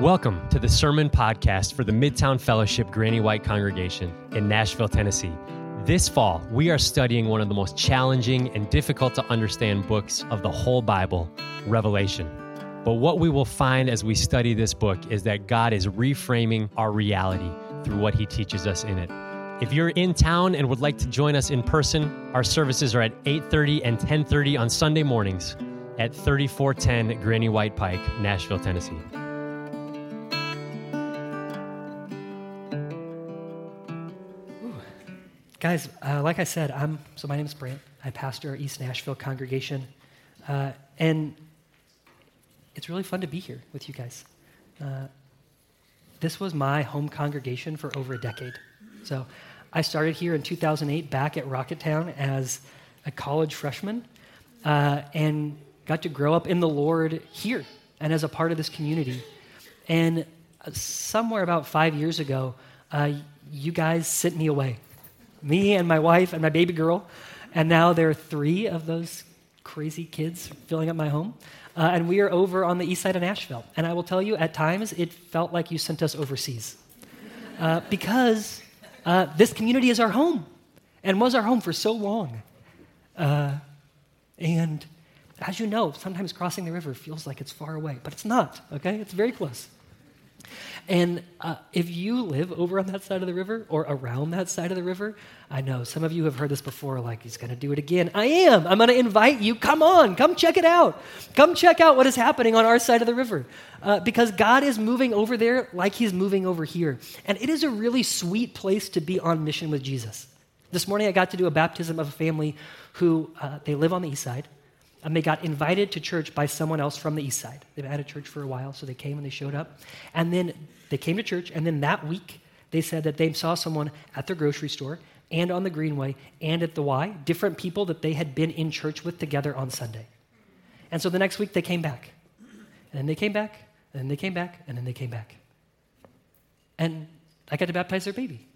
Welcome to the Sermon Podcast for the Midtown Fellowship Granny White Congregation in Nashville, Tennessee. This fall, we are studying one of the most challenging and difficult to understand books of the whole Bible, Revelation. But what we will find as we study this book is that God is reframing our reality through what he teaches us in it. If you're in town and would like to join us in person, our services are at 8:30 and 10:30 on Sunday mornings at 3410 Granny White Pike, Nashville, Tennessee. Guys, uh, like I said, I'm so my name is Brant. I pastor East Nashville congregation, uh, and it's really fun to be here with you guys. Uh, this was my home congregation for over a decade. So, I started here in 2008 back at Rocketown as a college freshman, uh, and got to grow up in the Lord here and as a part of this community. And uh, somewhere about five years ago, uh, you guys sent me away me and my wife and my baby girl. And now there are three of those crazy kids filling up my home. Uh, and we are over on the east side of Nashville. And I will tell you, at times, it felt like you sent us overseas. Uh, because uh, this community is our home and was our home for so long. Uh, and as you know, sometimes crossing the river feels like it's far away, but it's not, okay? It's very close. And uh, if you live over on that side of the river or around that side of the river, I know some of you have heard this before, like, he's going to do it again. I am. I'm going to invite you. Come on, come check it out. Come check out what is happening on our side of the river. Uh, because God is moving over there like he's moving over here. And it is a really sweet place to be on mission with Jesus. This morning, I got to do a baptism of a family who uh, they live on the east side and they got invited to church by someone else from the east side. They've had a church for a while, so they came and they showed up. And then they came to church, and then that week, they said that they saw someone at their grocery store and on the Greenway and at the Y, different people that they had been in church with together on Sunday. And so the next week, they came back. And then they came back, and then they came back, and then they came back. And I got to baptize their baby.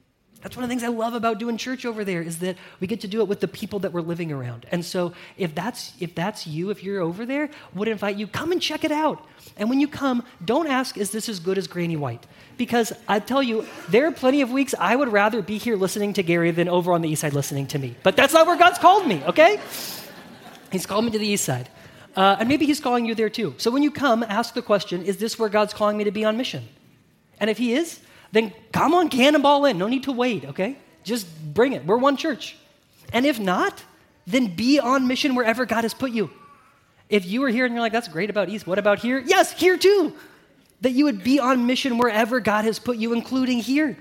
That's one of the things I love about doing church over there is that we get to do it with the people that we're living around. And so if that's if that's you, if you're over there, would invite you come and check it out. And when you come, don't ask is this as good as Granny White? Because I tell you, there are plenty of weeks I would rather be here listening to Gary than over on the east side listening to me. But that's not where God's called me, okay? He's called me to the east side. Uh, and maybe he's calling you there too. So when you come, ask the question, is this where God's calling me to be on mission? And if he is, then come on, cannonball in. No need to wait, okay? Just bring it. We're one church. And if not, then be on mission wherever God has put you. If you are here and you're like, that's great about East, what about here? Yes, here too. That you would be on mission wherever God has put you, including here.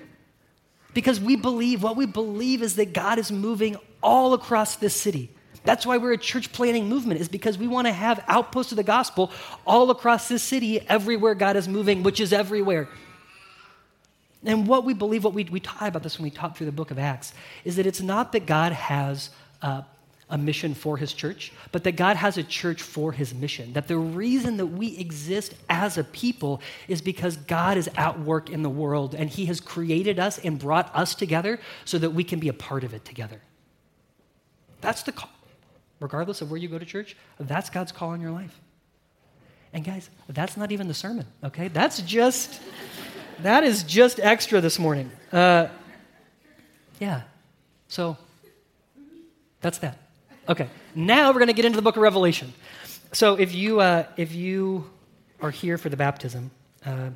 Because we believe, what we believe is that God is moving all across this city. That's why we're a church planting movement, is because we want to have outposts of the gospel all across this city, everywhere God is moving, which is everywhere. And what we believe, what we, we taught about this when we talked through the book of Acts, is that it's not that God has a mission for his church, but that God has a church for his mission. That the reason that we exist as a people is because God is at work in the world and he has created us and brought us together so that we can be a part of it together. That's the call. Regardless of where you go to church, that's God's call in your life. And guys, that's not even the sermon, okay? That's just that is just extra this morning. Uh, yeah. So that's that. Okay. Now we're going to get into the book of Revelation. So if you uh, if you are here for the baptism, uh,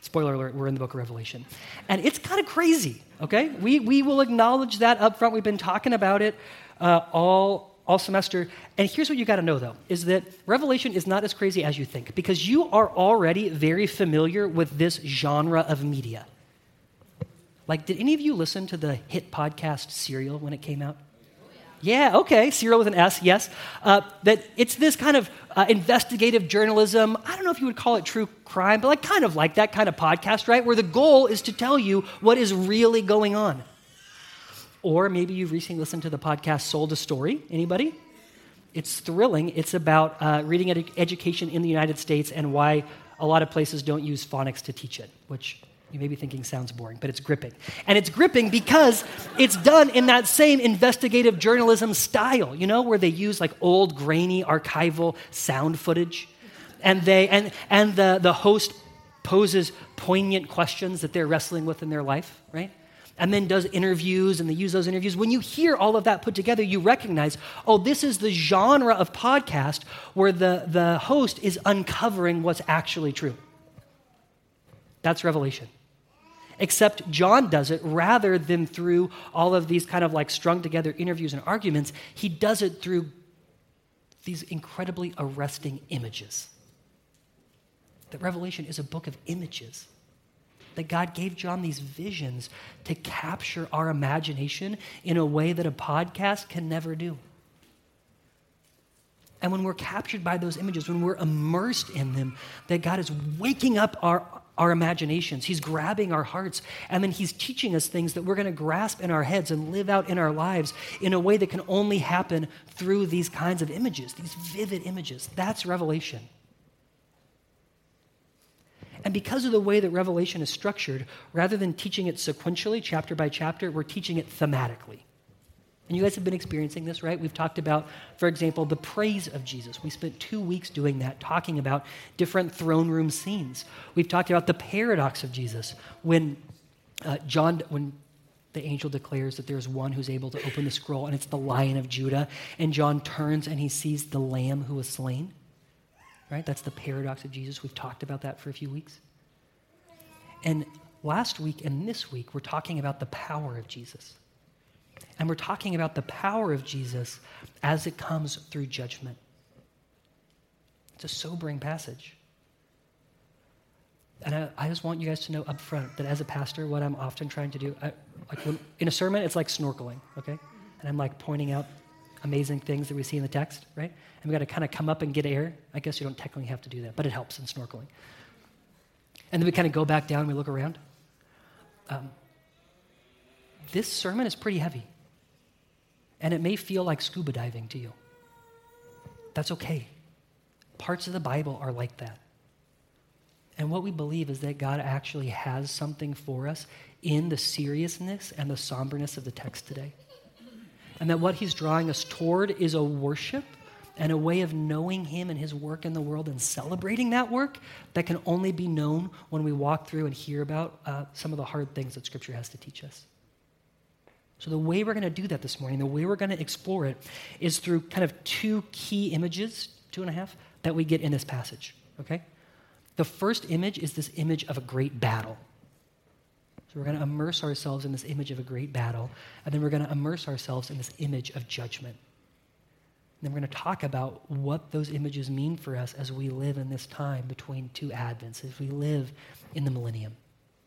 spoiler alert, we're in the book of Revelation, and it's kind of crazy. Okay, we we will acknowledge that up front. We've been talking about it uh, all all semester. And here's what you got to know, though, is that Revelation is not as crazy as you think because you are already very familiar with this genre of media. Like, did any of you listen to the hit podcast Serial when it came out? Yeah, okay, Serial with an S, yes. Uh, that it's this kind of uh, investigative journalism. I don't know if you would call it true crime, but like kind of like that kind of podcast, right? Where the goal is to tell you what is really going on. Or maybe you've recently listened to the podcast Sold a Story. Anybody? It's thrilling. It's about uh, reading ed- education in the United States and why a lot of places don't use phonics to teach it, which you may be thinking sounds boring, but it's gripping. And it's gripping because it's done in that same investigative journalism style, you know, where they use like old, grainy, archival sound footage. And, they, and, and the, the host poses poignant questions that they're wrestling with in their life, right? And then does interviews and they use those interviews. When you hear all of that put together, you recognize, oh, this is the genre of podcast where the, the host is uncovering what's actually true. That's revelation. Except John does it rather than through all of these kind of like strung together interviews and arguments, he does it through these incredibly arresting images. That Revelation is a book of images. That God gave John these visions to capture our imagination in a way that a podcast can never do. And when we're captured by those images, when we're immersed in them, that God is waking up our, our imaginations. He's grabbing our hearts, and then He's teaching us things that we're going to grasp in our heads and live out in our lives in a way that can only happen through these kinds of images, these vivid images. That's revelation. And because of the way that Revelation is structured, rather than teaching it sequentially, chapter by chapter, we're teaching it thematically. And you guys have been experiencing this, right? We've talked about, for example, the praise of Jesus. We spent two weeks doing that, talking about different throne room scenes. We've talked about the paradox of Jesus when uh, John, when the angel declares that there's one who's able to open the scroll, and it's the Lion of Judah, and John turns and he sees the Lamb who was slain. Right? That's the paradox of Jesus. We've talked about that for a few weeks. And last week and this week, we're talking about the power of Jesus. And we're talking about the power of Jesus as it comes through judgment. It's a sobering passage. And I, I, just want you guys to know up front that as a pastor, what I'm often trying to do, I, like when, in a sermon, it's like snorkeling, okay? And I'm like pointing out amazing things that we see in the text, right? And we got to kind of come up and get air. I guess you don't technically have to do that, but it helps in snorkeling. And then we kind of go back down we look around. Um, this sermon is pretty heavy. And it may feel like scuba diving to you. That's okay. Parts of the Bible are like that. And what we believe is that God actually has something for us in the seriousness and the somberness of the text today. And that what he's drawing us toward is a worship and a way of knowing him and his work in the world and celebrating that work that can only be known when we walk through and hear about uh, some of the hard things that Scripture has to teach us. So, the way we're going to do that this morning, the way we're going to explore it, is through kind of two key images, two and a half, that we get in this passage, okay? The first image is this image of a great battle. So, we're going to immerse ourselves in this image of a great battle, and then we're going to immerse ourselves in this image of judgment. And then we're going to talk about what those images mean for us as we live in this time between two Advents, as we live in the millennium.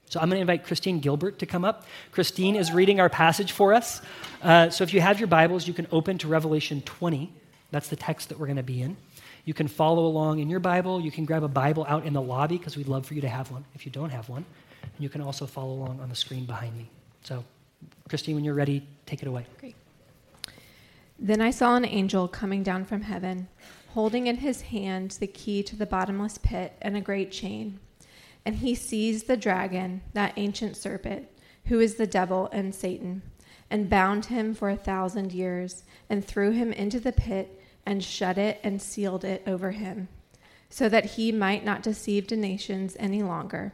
So I'm going to invite Christine Gilbert to come up. Christine is reading our passage for us. Uh, so if you have your Bibles, you can open to Revelation 20. That's the text that we're going to be in. You can follow along in your Bible. You can grab a Bible out in the lobby because we'd love for you to have one if you don't have one. And you can also follow along on the screen behind me. So, Christine, when you're ready, take it away. Great. Then I saw an angel coming down from heaven, holding in his hand the key to the bottomless pit and a great chain and he seized the dragon, that ancient serpent, who is the devil and Satan, and bound him for a thousand years, and threw him into the pit, and shut it and sealed it over him, so that he might not deceive the nations any longer,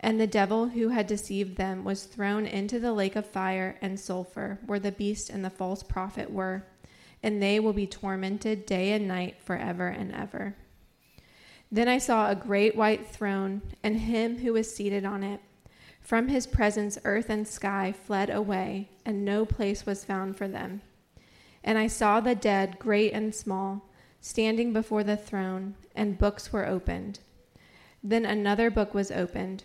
And the devil who had deceived them was thrown into the lake of fire and sulfur, where the beast and the false prophet were, and they will be tormented day and night forever and ever. Then I saw a great white throne, and him who was seated on it. From his presence, earth and sky fled away, and no place was found for them. And I saw the dead, great and small, standing before the throne, and books were opened. Then another book was opened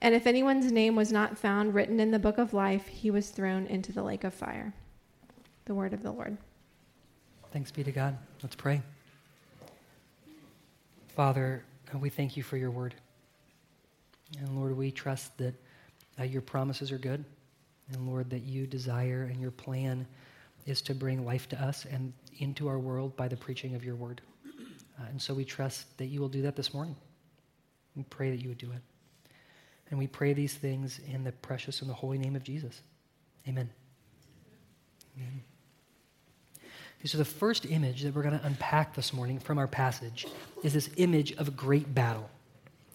And if anyone's name was not found written in the book of life, he was thrown into the lake of fire. The word of the Lord. Thanks be to God. Let's pray. Father, we thank you for your word. And Lord, we trust that uh, your promises are good. And Lord, that you desire and your plan is to bring life to us and into our world by the preaching of your word. Uh, and so we trust that you will do that this morning. We pray that you would do it. And we pray these things in the precious and the holy name of Jesus. Amen. Amen. So, the first image that we're going to unpack this morning from our passage is this image of a great battle.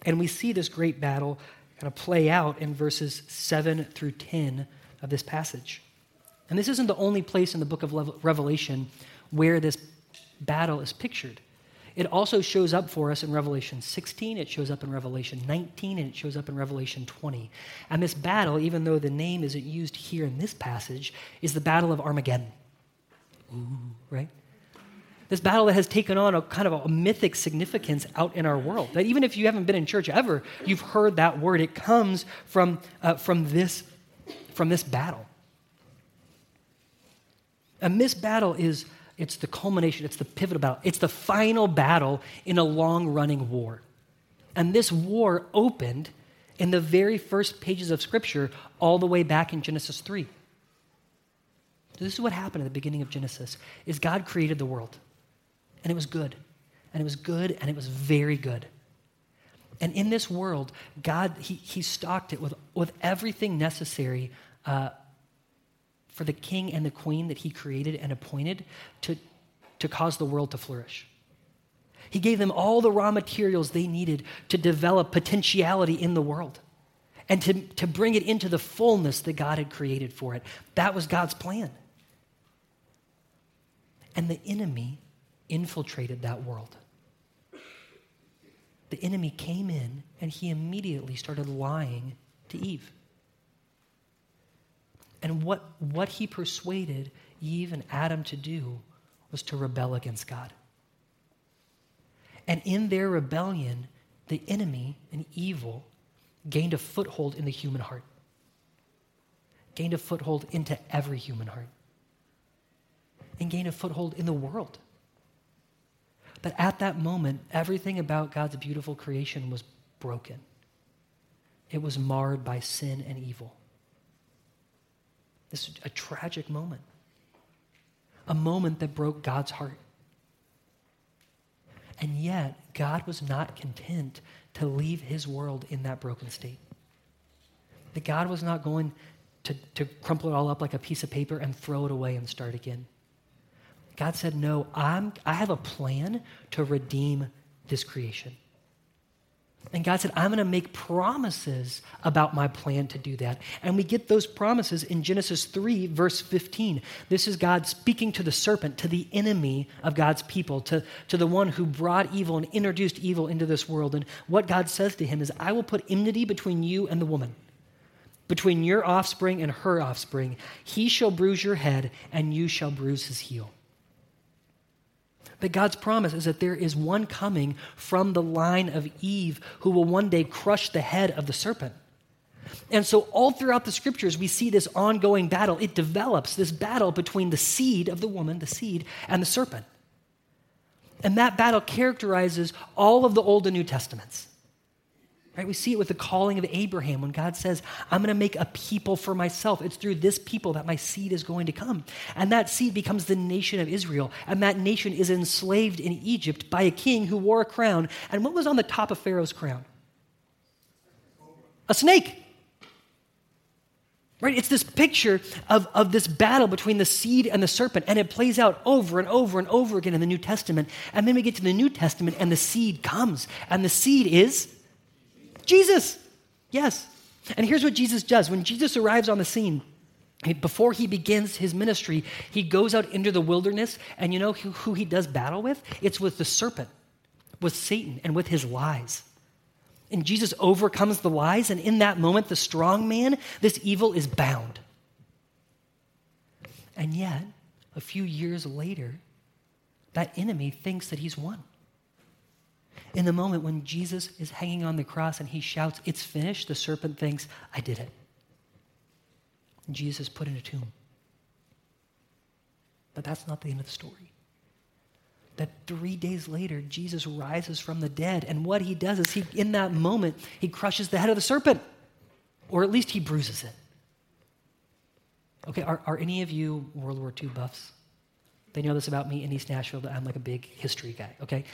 And we see this great battle kind of play out in verses 7 through 10 of this passage. And this isn't the only place in the book of Revelation where this battle is pictured. It also shows up for us in Revelation 16, it shows up in Revelation 19, and it shows up in Revelation 20. And this battle, even though the name isn't used here in this passage, is the Battle of Armageddon. Ooh, right? This battle that has taken on a kind of a mythic significance out in our world. That even if you haven't been in church ever, you've heard that word. It comes from, uh, from, this, from this battle. And this battle is it's the culmination, it's the pivotal battle, it's the final battle in a long running war. And this war opened in the very first pages of Scripture, all the way back in Genesis 3. So this is what happened at the beginning of Genesis is God created the world. And it was good. And it was good and it was very good. And in this world, God, He, he stocked it with, with everything necessary uh, for the king and the queen that he created and appointed to, to cause the world to flourish. He gave them all the raw materials they needed to develop potentiality in the world and to, to bring it into the fullness that God had created for it. That was God's plan. And the enemy infiltrated that world. The enemy came in and he immediately started lying to Eve. And what, what he persuaded Eve and Adam to do was to rebel against God. And in their rebellion, the enemy and evil gained a foothold in the human heart, gained a foothold into every human heart, and gained a foothold in the world. But at that moment, everything about God's beautiful creation was broken. It was marred by sin and evil. This is a tragic moment, a moment that broke God's heart. And yet, God was not content to leave his world in that broken state. That God was not going to, to crumple it all up like a piece of paper and throw it away and start again. God said, No, I'm, I have a plan to redeem this creation. And God said, I'm going to make promises about my plan to do that. And we get those promises in Genesis 3, verse 15. This is God speaking to the serpent, to the enemy of God's people, to, to the one who brought evil and introduced evil into this world. And what God says to him is, I will put enmity between you and the woman, between your offspring and her offspring. He shall bruise your head, and you shall bruise his heel. But God's promise is that there is one coming from the line of Eve who will one day crush the head of the serpent. And so, all throughout the scriptures, we see this ongoing battle. It develops this battle between the seed of the woman, the seed, and the serpent. And that battle characterizes all of the Old and New Testaments. Right? We see it with the calling of Abraham when God says, I'm going to make a people for myself. It's through this people that my seed is going to come. And that seed becomes the nation of Israel. And that nation is enslaved in Egypt by a king who wore a crown. And what was on the top of Pharaoh's crown? A snake. Right? It's this picture of, of this battle between the seed and the serpent, and it plays out over and over and over again in the New Testament. And then we get to the New Testament, and the seed comes, and the seed is Jesus. Yes. And here's what Jesus does when Jesus arrives on the scene, before he begins his ministry, he goes out into the wilderness, and you know who, he does battle with? It's with the serpent, with Satan, and with his lies. And Jesus overcomes the lies, and in that moment, the strong man, this evil is bound. And yet, a few years later, that enemy thinks that he's won. In the moment when Jesus is hanging on the cross and he shouts, It's finished, the serpent thinks, I did it. And Jesus is put in a tomb. But that's not the end of the story that three days later, Jesus rises from the dead. And what he does is, he, in that moment, he crushes the head of the serpent, or at least he bruises it. Okay, are, are any of you World War II buffs? They know this about me in East Nashville, that I'm like a big history guy, okay?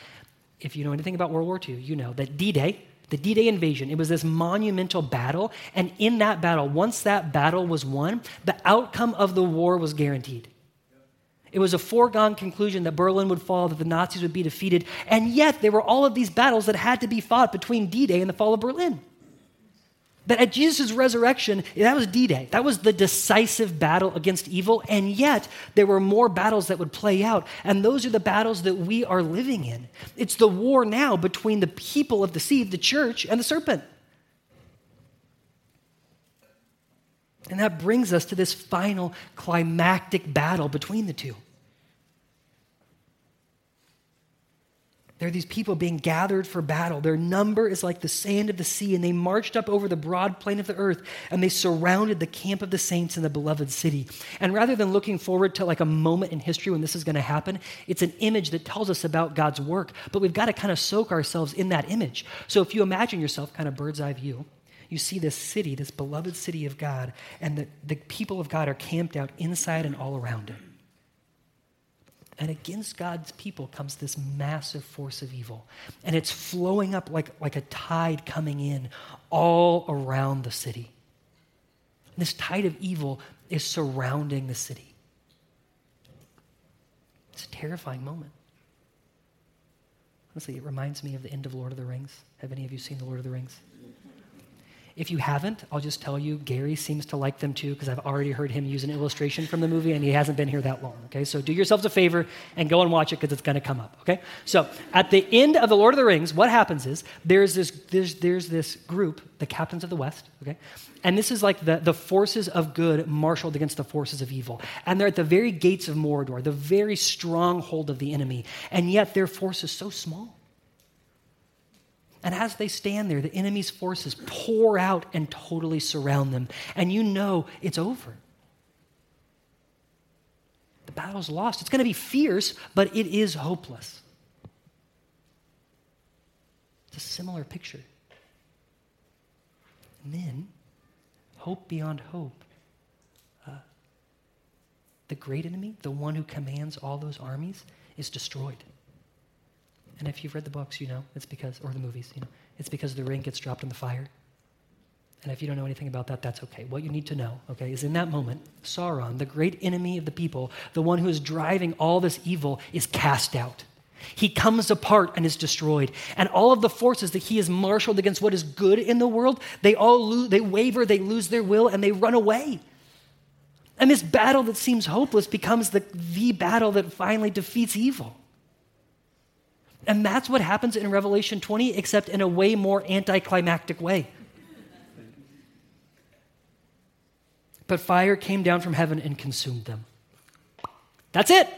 If you know anything about World War II, you know that D Day, the D Day invasion, it was this monumental battle. And in that battle, once that battle was won, the outcome of the war was guaranteed. It was a foregone conclusion that Berlin would fall, that the Nazis would be defeated, and yet there were all of these battles that had to be fought between D Day and the fall of Berlin. But at Jesus' resurrection, that was D Day. That was the decisive battle against evil, and yet there were more battles that would play out, and those are the battles that we are living in. It's the war now between the people of the seed, the church, and the serpent. And that brings us to this final climactic battle between the two. There are these people being gathered for battle. Their number is like the sand of the sea, and they marched up over the broad plain of the earth, and they surrounded the camp of the saints in the beloved city. And rather than looking forward to like a moment in history when this is going to happen, it's an image that tells us about God's work. But we've got to kind of soak ourselves in that image. So if you imagine yourself kind of bird's eye view, you see this city, this beloved city of God, and the, the people of God are camped out inside and all around it. And against God's people comes this massive force of evil. And it's flowing up like, like a tide coming in all around the city. This tide of evil is surrounding the city. It's a terrifying moment. Honestly, it reminds me of the end of Lord of the Rings. Have any of you seen The Lord of the Rings? If you haven't, I'll just tell you, Gary seems to like them too, because I've already heard him use an illustration from the movie, and he hasn't been here that long, okay? So do yourselves a favor and go and watch it, because it's going to come up, okay? So at the end of The Lord of the Rings, what happens is there's this, there's, there's this group, the Captains of the West, okay? And this is like the, the forces of good marshaled against the forces of evil. And they're at the very gates of Mordor, the very stronghold of the enemy. And yet their force is so small. And as they stand there, the enemy's forces pour out and totally surround them. And you know it's over. The battle's lost. It's going to be fierce, but it is hopeless. It's a similar picture. And then, hope beyond hope. Uh, the great enemy, the one who commands all those armies, is destroyed. And if you've read the books, you know it's because, or the movies, you know, it's because the ring gets dropped in the fire. And if you don't know anything about that, that's okay. What you need to know, okay, is in that moment, Sauron, the great enemy of the people, the one who is driving all this evil, is cast out. He comes apart and is destroyed. And all of the forces that he has marshaled against what is good in the world, they all lose, they waver, they lose their will, and they run away. And this battle that seems hopeless becomes the, the battle that finally defeats evil. And that's what happens in Revelation 20, except in a way more anticlimactic way. But fire came down from heaven and consumed them. That's it.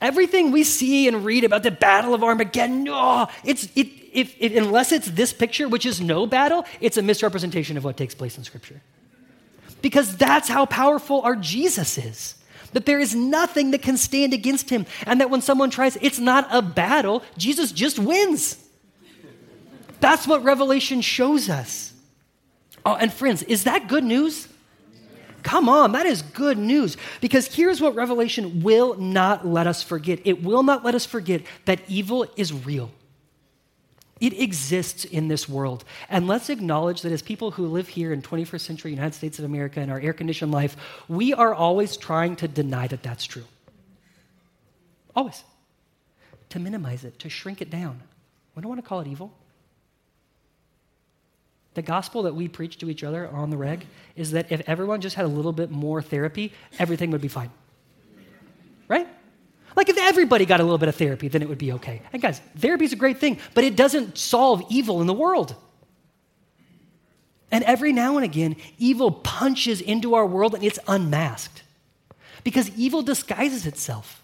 Everything we see and read about the Battle of Armageddon, oh, it's, it, if, if, unless it's this picture, which is no battle, it's a misrepresentation of what takes place in Scripture. Because that's how powerful our Jesus is. That there is nothing that can stand against him, and that when someone tries, it's not a battle, Jesus just wins. That's what Revelation shows us. Oh, and friends, is that good news? Come on, that is good news. Because here's what Revelation will not let us forget it will not let us forget that evil is real. It exists in this world. And let's acknowledge that as people who live here in 21st century United States of America in our air conditioned life, we are always trying to deny that that's true. Always. To minimize it, to shrink it down. We don't want to call it evil. The gospel that we preach to each other on the reg is that if everyone just had a little bit more therapy, everything would be fine. Right? Like if everybody got a little bit of therapy, then it would be okay. And guys, therapy is a great thing, but it doesn't solve evil in the world. And every now and again, evil punches into our world and it's unmasked because evil disguises itself.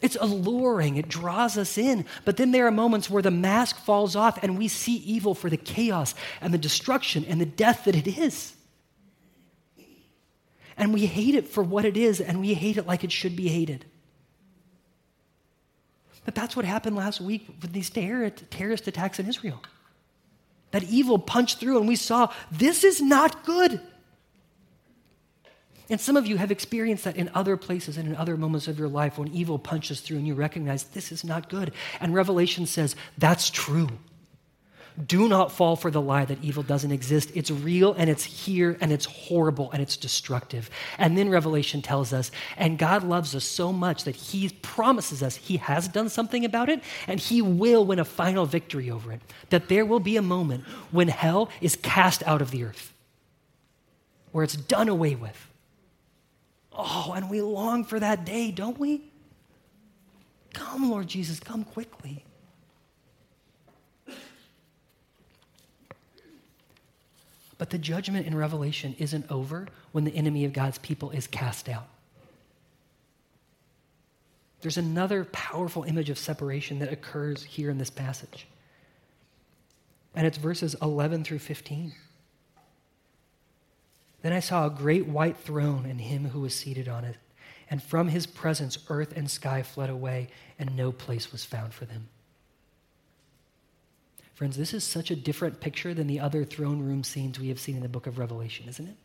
It's alluring, it draws us in. But then there are moments where the mask falls off and we see evil for the chaos and the destruction and the death that it is. And we hate it for what it is, and we hate it like it should be hated. But that's what happened last week with these terrorist attacks in Israel. That evil punched through, and we saw this is not good. And some of you have experienced that in other places and in other moments of your life when evil punches through and you recognize this is not good. And Revelation says that's true. Do not fall for the lie that evil doesn't exist. It's real and it's here and it's horrible and it's destructive. And then Revelation tells us, and God loves us so much that He promises us He has done something about it and He will win a final victory over it. That there will be a moment when hell is cast out of the earth, where it's done away with. Oh, and we long for that day, don't we? Come, Lord Jesus, come quickly. But the judgment in Revelation isn't over when the enemy of God's people is cast out. There's another powerful image of separation that occurs here in this passage. And it's verses 11 through 15. Then I saw a great white throne and him who was seated on it. And from his presence, earth and sky fled away, and no place was found for them. Friends, this is such a different picture than the other throne room scenes we have seen in the book of Revelation, isn't it?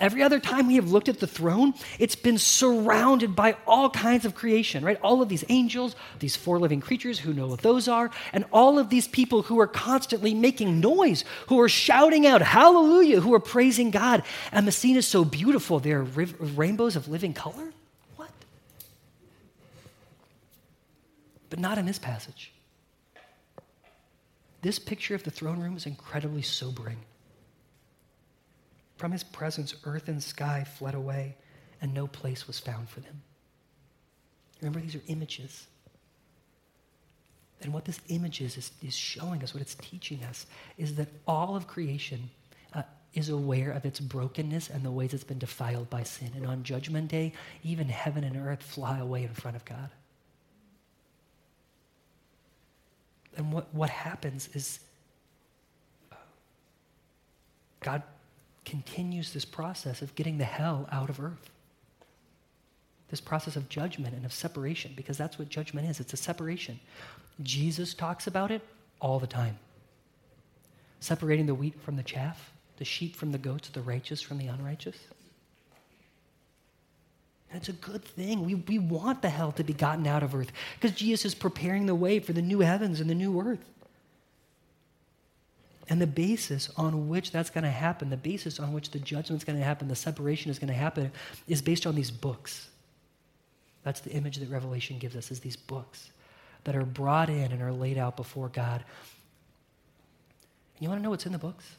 Every other time we have looked at the throne, it's been surrounded by all kinds of creation, right? All of these angels, these four living creatures who know what those are, and all of these people who are constantly making noise, who are shouting out, Hallelujah, who are praising God. And the scene is so beautiful. There are rainbows of living color. What? But not in this passage. This picture of the throne room is incredibly sobering. From his presence, earth and sky fled away, and no place was found for them. Remember, these are images. And what this image is, is, is showing us, what it's teaching us, is that all of creation uh, is aware of its brokenness and the ways it's been defiled by sin. And on Judgment Day, even heaven and earth fly away in front of God. And what, what happens is uh, God continues this process of getting the hell out of earth. This process of judgment and of separation, because that's what judgment is it's a separation. Jesus talks about it all the time separating the wheat from the chaff, the sheep from the goats, the righteous from the unrighteous. It's a good thing. We, we want the hell to be gotten out of earth because Jesus is preparing the way for the new heavens and the new earth. And the basis on which that's going to happen, the basis on which the judgment's going to happen, the separation is going to happen, is based on these books. That's the image that Revelation gives us, is these books that are brought in and are laid out before God. And you want to know what's in the books?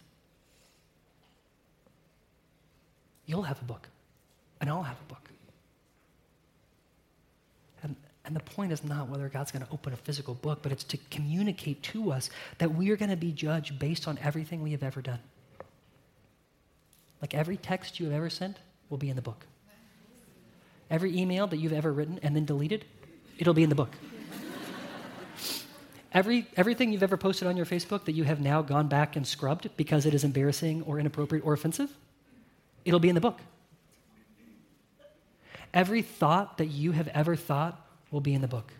You'll have a book, and I'll have a book. And the point is not whether God's going to open a physical book, but it's to communicate to us that we are going to be judged based on everything we have ever done. Like every text you have ever sent will be in the book. Every email that you've ever written and then deleted, it'll be in the book. Every, everything you've ever posted on your Facebook that you have now gone back and scrubbed because it is embarrassing or inappropriate or offensive, it'll be in the book. Every thought that you have ever thought will be in the book.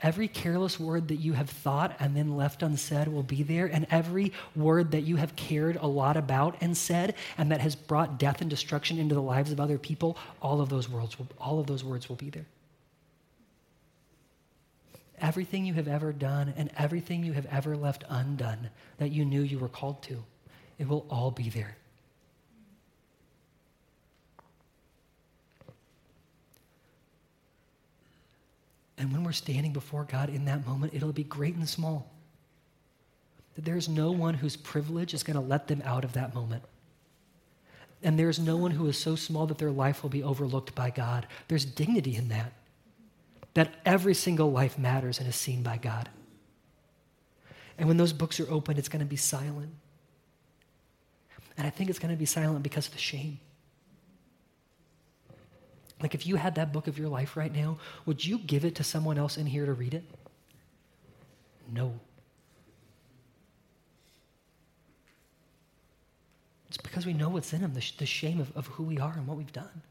Every careless word that you have thought and then left unsaid will be there, and every word that you have cared a lot about and said and that has brought death and destruction into the lives of other people, all of those words will, all of those words will be there. Everything you have ever done and everything you have ever left undone that you knew you were called to, it will all be there. And when we're standing before God in that moment, it'll be great and small. That there's no one whose privilege is going to let them out of that moment. And there's no one who is so small that their life will be overlooked by God. There's dignity in that. That every single life matters and is seen by God. And when those books are open, it's going to be silent. And I think it's going to be silent because of the shame. Like, if you had that book of your life right now, would you give it to someone else in here to read it? No. It's because we know what's in them, the, sh- the shame of, of who we are and what we've done.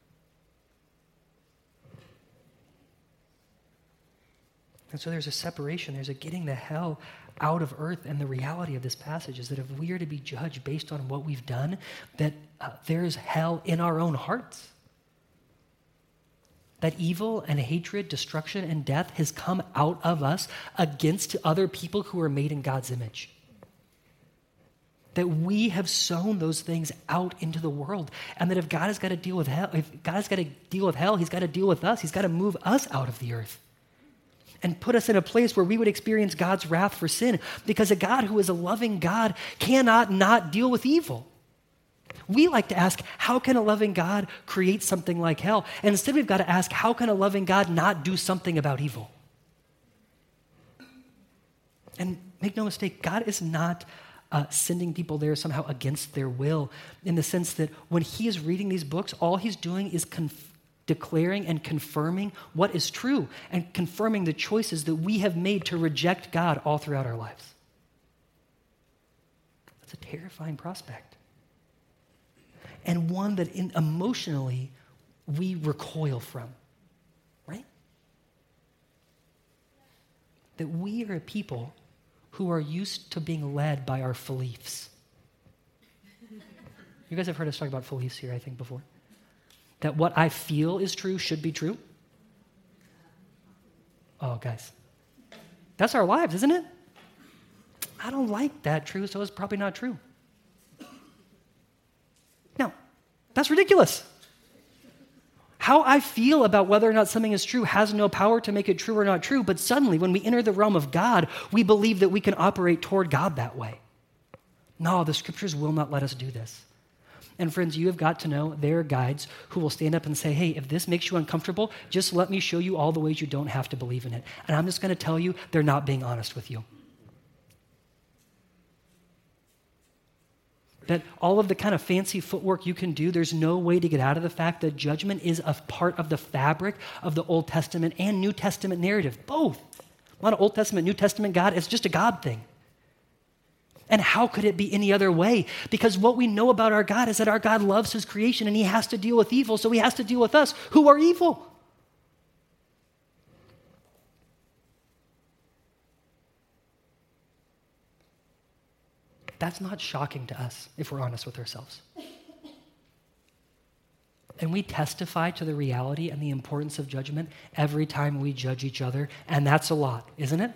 And so there's a separation, there's a getting the hell out of earth. And the reality of this passage is that if we are to be judged based on what we've done, that uh, there's hell in our own hearts that evil and hatred, destruction and death has come out of us against other people who are made in God's image. That we have sown those things out into the world. And that if God has got to deal with hell, if God has got to deal with hell, he's got to deal with us. He's got to move us out of the earth and put us in a place where we would experience God's wrath for sin. Because a God who is a loving God cannot not deal with evil. We like to ask, how can a loving God create something like hell? And instead, we've got to ask, how can a loving God not do something about evil? And make no mistake, God is not uh, sending people there somehow against their will, in the sense that when He is reading these books, all He's doing is conf- declaring and confirming what is true and confirming the choices that we have made to reject God all throughout our lives. That's a terrifying prospect and one that in, emotionally we recoil from, right? That we are a people who are used to being led by our beliefs. You guys have heard us talk about beliefs here, I think, before. That what I feel is true should be true. Oh, guys. That's our lives, isn't it? I don't like that true, so it's probably not true. That's ridiculous. How I feel about whether or not something is true has no power to make it true or not true, but suddenly when we enter the realm of God, we believe that we can operate toward God that way. No, the scriptures will not let us do this. And friends, you have got to know there are guides who will stand up and say, hey, if this makes you uncomfortable, just let me show you all the ways you don't have to believe in it. And I'm just going to tell you, they're not being honest with you. That all of the kind of fancy footwork you can do, there's no way to get out of the fact that judgment is a part of the fabric of the Old Testament and New Testament narrative. Both. A lot of Old Testament, New Testament God, it's just a God thing. And how could it be any other way? Because what we know about our God is that our God loves his creation and he has to deal with evil, so he has to deal with us who are evil. That's not shocking to us if we're honest with ourselves. And we testify to the reality and the importance of judgment every time we judge each other, and that's a lot, isn't it?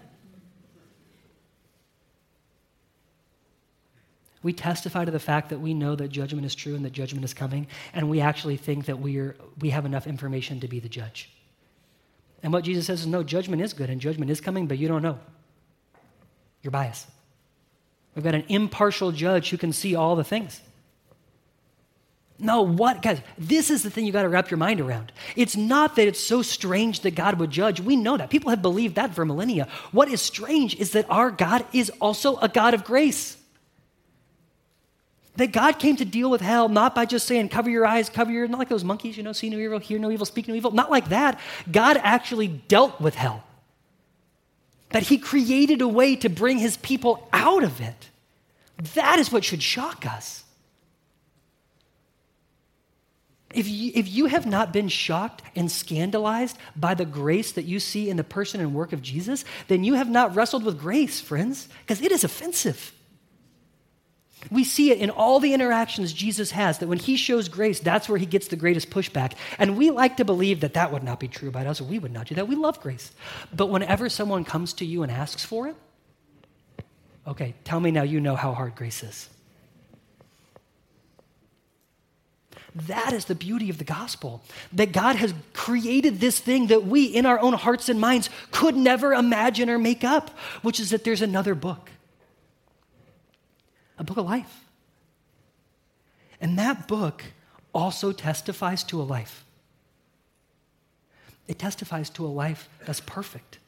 We testify to the fact that we know that judgment is true and that judgment is coming, and we actually think that we, are, we have enough information to be the judge. And what Jesus says is no, judgment is good and judgment is coming, but you don't know. You're biased. We've got an impartial judge who can see all the things. No, what, guys, this is the thing you got to wrap your mind around. It's not that it's so strange that God would judge. We know that. People have believed that for millennia. What is strange is that our God is also a God of grace. That God came to deal with hell not by just saying, cover your eyes, cover your, not like those monkeys, you know, see no evil, hear no evil, speak no evil. Not like that. God actually dealt with hell that he created a way to bring his people out of it. That is what should shock us. If you, if you have not been shocked and scandalized by the grace that you see in the person and work of Jesus, then you have not wrestled with grace, friends, because it is offensive. We see it in all the interactions Jesus has, that when he shows grace, that's where he gets the greatest pushback. And we like to believe that that would not be true about us, we would not do that. We love grace. But whenever someone comes to you and asks for it, okay, tell me now you know how hard grace is. That is the beauty of the gospel. That God has created this thing that we, in our own hearts and minds, could never imagine or make up, which is that there's another book a book of life. And that book also testifies to a life. It testifies to a life that's perfect,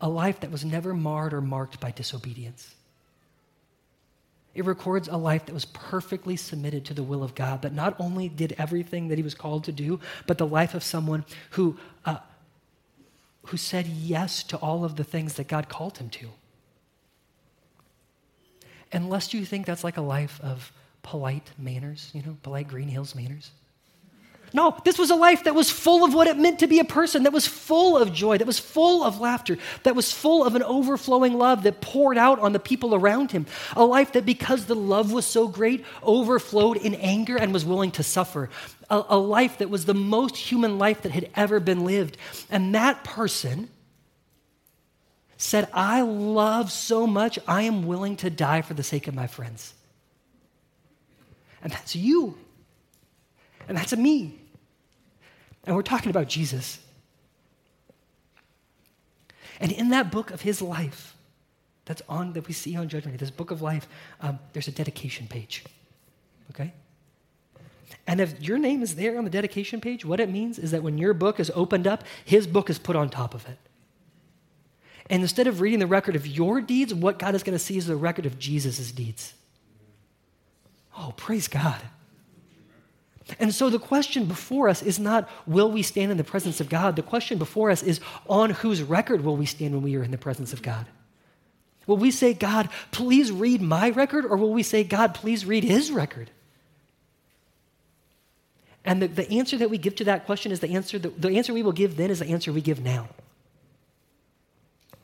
a life that was never marred or marked by disobedience. It records a life that was perfectly submitted to the will of God, that not only did everything that he was called to do, but the life of someone who, uh, who said yes to all of the things that God called him to. Unless you think that's like a life of polite manners, you know, polite Green Hills manners. No, this was a life that was full of what it meant to be a person, that was full of joy, that was full of laughter, that was full of an overflowing love that poured out on the people around him. A life that, because the love was so great, overflowed in anger and was willing to suffer. A, a life that was the most human life that had ever been lived. And that person said, I love so much, I am willing to die for the sake of my friends. And that's you. And that's a me. And we're talking about Jesus. And in that book of his life, that's on that we see on Judgment Day, this book of life, um, there's a dedication page. Okay? And if your name is there on the dedication page, what it means is that when your book is opened up, his book is put on top of it. And instead of reading the record of your deeds, what God is going to see is the record of Jesus' deeds. Oh, praise God. And so the question before us is not, will we stand in the presence of God? The question before us is, on whose record will we stand when we are in the presence of God? Will we say, God, please read my record, or will we say, God, please read his record? And the, the answer that we give to that question is the answer, that, the answer we will give then is the answer we give now.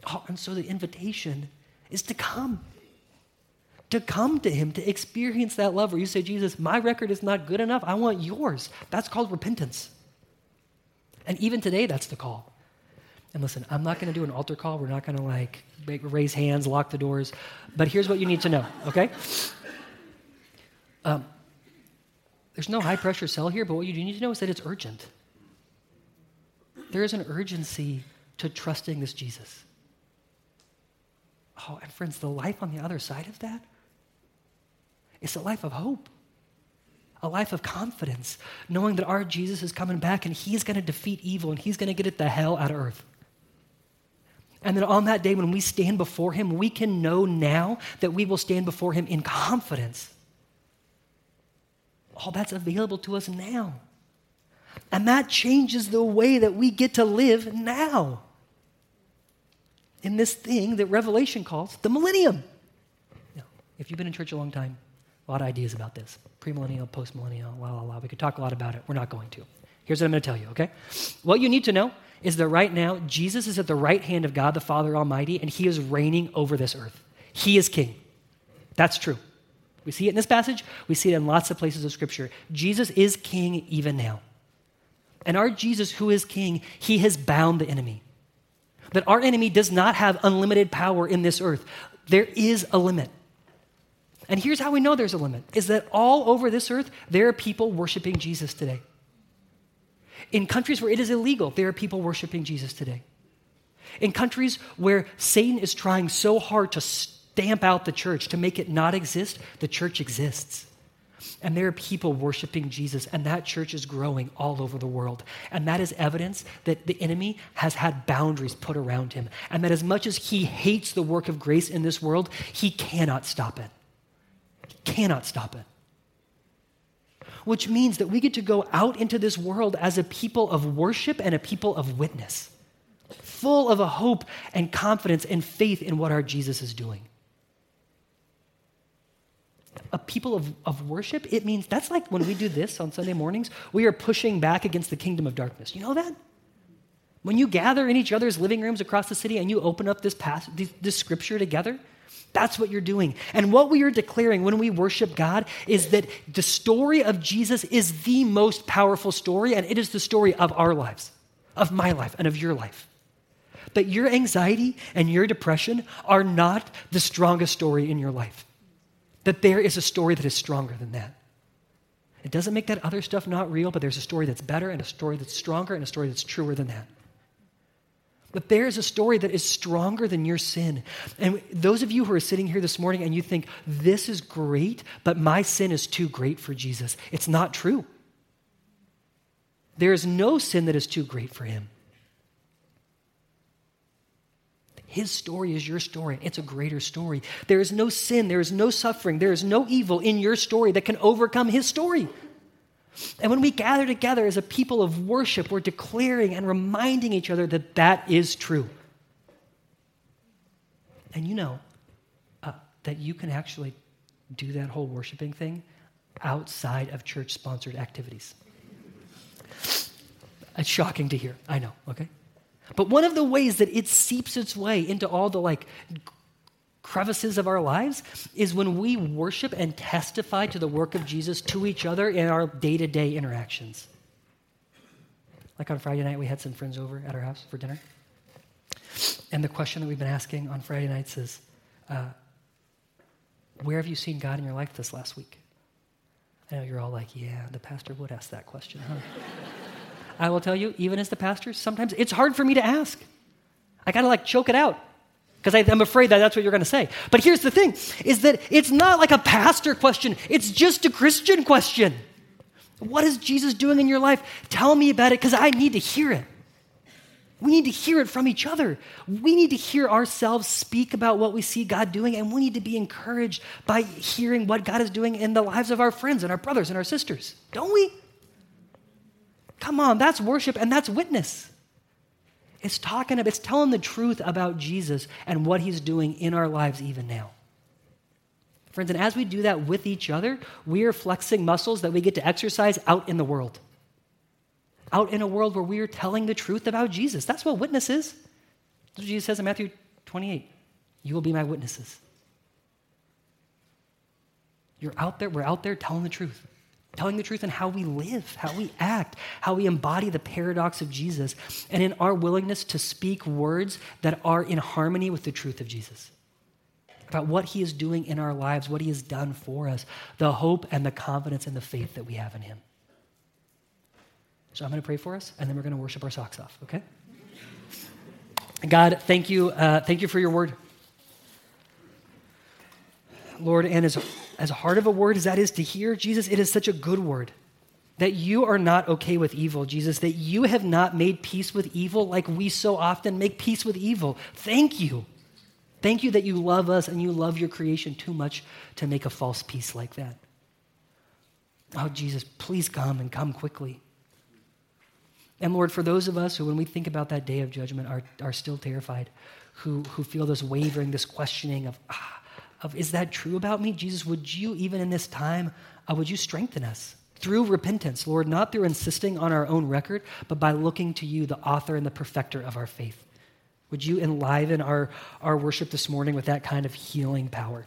Oh, and so the invitation is to come. To come to Him, to experience that love where you say, Jesus, my record is not good enough. I want yours. That's called repentance. And even today, that's the call. And listen, I'm not going to do an altar call. We're not going to like raise hands, lock the doors. But here's what you need to know, okay? Um, there's no high pressure sell here, but what you do need to know is that it's urgent. There is an urgency to trusting this Jesus. Oh, and friends, the life on the other side of that is a life of hope, a life of confidence, knowing that our Jesus is coming back and he's going to defeat evil and he's going to get it the hell out of earth. And then on that day when we stand before him, we can know now that we will stand before him in confidence. All that's available to us now. And that changes the way that we get to live now in this thing that Revelation calls the millennium. Now, if you've been in church a long time, a lot of ideas about this premillennial, postmillennial, la la la. We could talk a lot about it. We're not going to. Here's what I'm going to tell you, okay? What you need to know is that right now, Jesus is at the right hand of God the Father Almighty, and he is reigning over this earth. He is king. That's true. We see it in this passage, we see it in lots of places of Scripture. Jesus is king even now. And our Jesus, who is king, he has bound the enemy that our enemy does not have unlimited power in this earth. There is a limit. And here's how we know there's a limit is that all over this earth, there are people worshiping Jesus today. In countries where it is illegal, there are people worshiping Jesus today. In countries where Satan is trying so hard to stamp out the church, to make it not exist, the church exists. And there are people worshiping Jesus, and that church is growing all over the world. And that is evidence that the enemy has had boundaries put around him. And that as much as he hates the work of grace in this world, he cannot stop it. He cannot stop it. Which means that we get to go out into this world as a people of worship and a people of witness, full of a hope and confidence and faith in what our Jesus is doing. A people of, of worship, it means that's like when we do this on Sunday mornings, we are pushing back against the kingdom of darkness. You know that? When you gather in each other's living rooms across the city and you open up this, past, this, this scripture together, that's what you're doing. And what we are declaring when we worship God is that the story of Jesus is the most powerful story, and it is the story of our lives, of my life, and of your life. But your anxiety and your depression are not the strongest story in your life. That there is a story that is stronger than that. It doesn't make that other stuff not real, but there's a story that's better, and a story that's stronger, and a story that's truer than that. But there is a story that is stronger than your sin. And those of you who are sitting here this morning and you think, this is great, but my sin is too great for Jesus, it's not true. There is no sin that is too great for him. His story is your story. It's a greater story. There is no sin, there is no suffering, there is no evil in your story that can overcome his story. And when we gather together as a people of worship, we're declaring and reminding each other that that is true. And you know uh, that you can actually do that whole worshiping thing outside of church sponsored activities. It's shocking to hear, I know, okay? But one of the ways that it seeps its way into all the like crevices of our lives is when we worship and testify to the work of Jesus to each other in our day to day interactions. Like on Friday night, we had some friends over at our house for dinner. And the question that we've been asking on Friday nights is uh, Where have you seen God in your life this last week? I know you're all like, Yeah, the pastor would ask that question, huh? I will tell you, even as the pastor, sometimes it's hard for me to ask. I gotta like choke it out because I'm afraid that that's what you're going to say. But here's the thing is that it's not like a pastor question, it's just a Christian question. What is Jesus doing in your life? Tell me about it because I need to hear it. We need to hear it from each other. We need to hear ourselves speak about what we see God doing, and we need to be encouraged by hearing what God is doing in the lives of our friends and our brothers and our sisters, don't we? Come on, that's worship and that's witness. It's talking about, it's telling the truth about Jesus and what he's doing in our lives even now. Friends, and as we do that with each other, we are flexing muscles that we get to exercise out in the world. Out in a world where we are telling the truth about Jesus. That's what witness is. That's what Jesus says in Matthew 28. You will be my witnesses. You're out there, we're out there telling the truth telling the truth in how we live, how we act, how we embody the paradox of Jesus, and in our willingness to speak words that are in harmony with the truth of Jesus. About what he is doing in our lives, what he has done for us, the hope and the confidence and the faith that we have in him. So I'm going to pray for us, and then we're going to worship our socks off, okay? God, thank you, uh, thank you for your word. Lord, and as, as hard of a word as that is to hear, Jesus, it is such a good word that you are not okay with evil, Jesus, that you have not made peace with evil like we so often make peace with evil. Thank you. Thank you that you love us and you love your creation too much to make a false peace like that. Oh, Jesus, please come and come quickly. And Lord, for those of us who, when we think about that day of judgment, are, are still terrified, who, who feel this wavering, this questioning of, ah, of is that true about me? Jesus, would you, even in this time, uh, would you strengthen us through repentance, Lord, not through insisting on our own record, but by looking to you, the author and the perfecter of our faith? Would you enliven our, our worship this morning with that kind of healing power?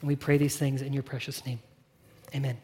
And we pray these things in your precious name. Amen.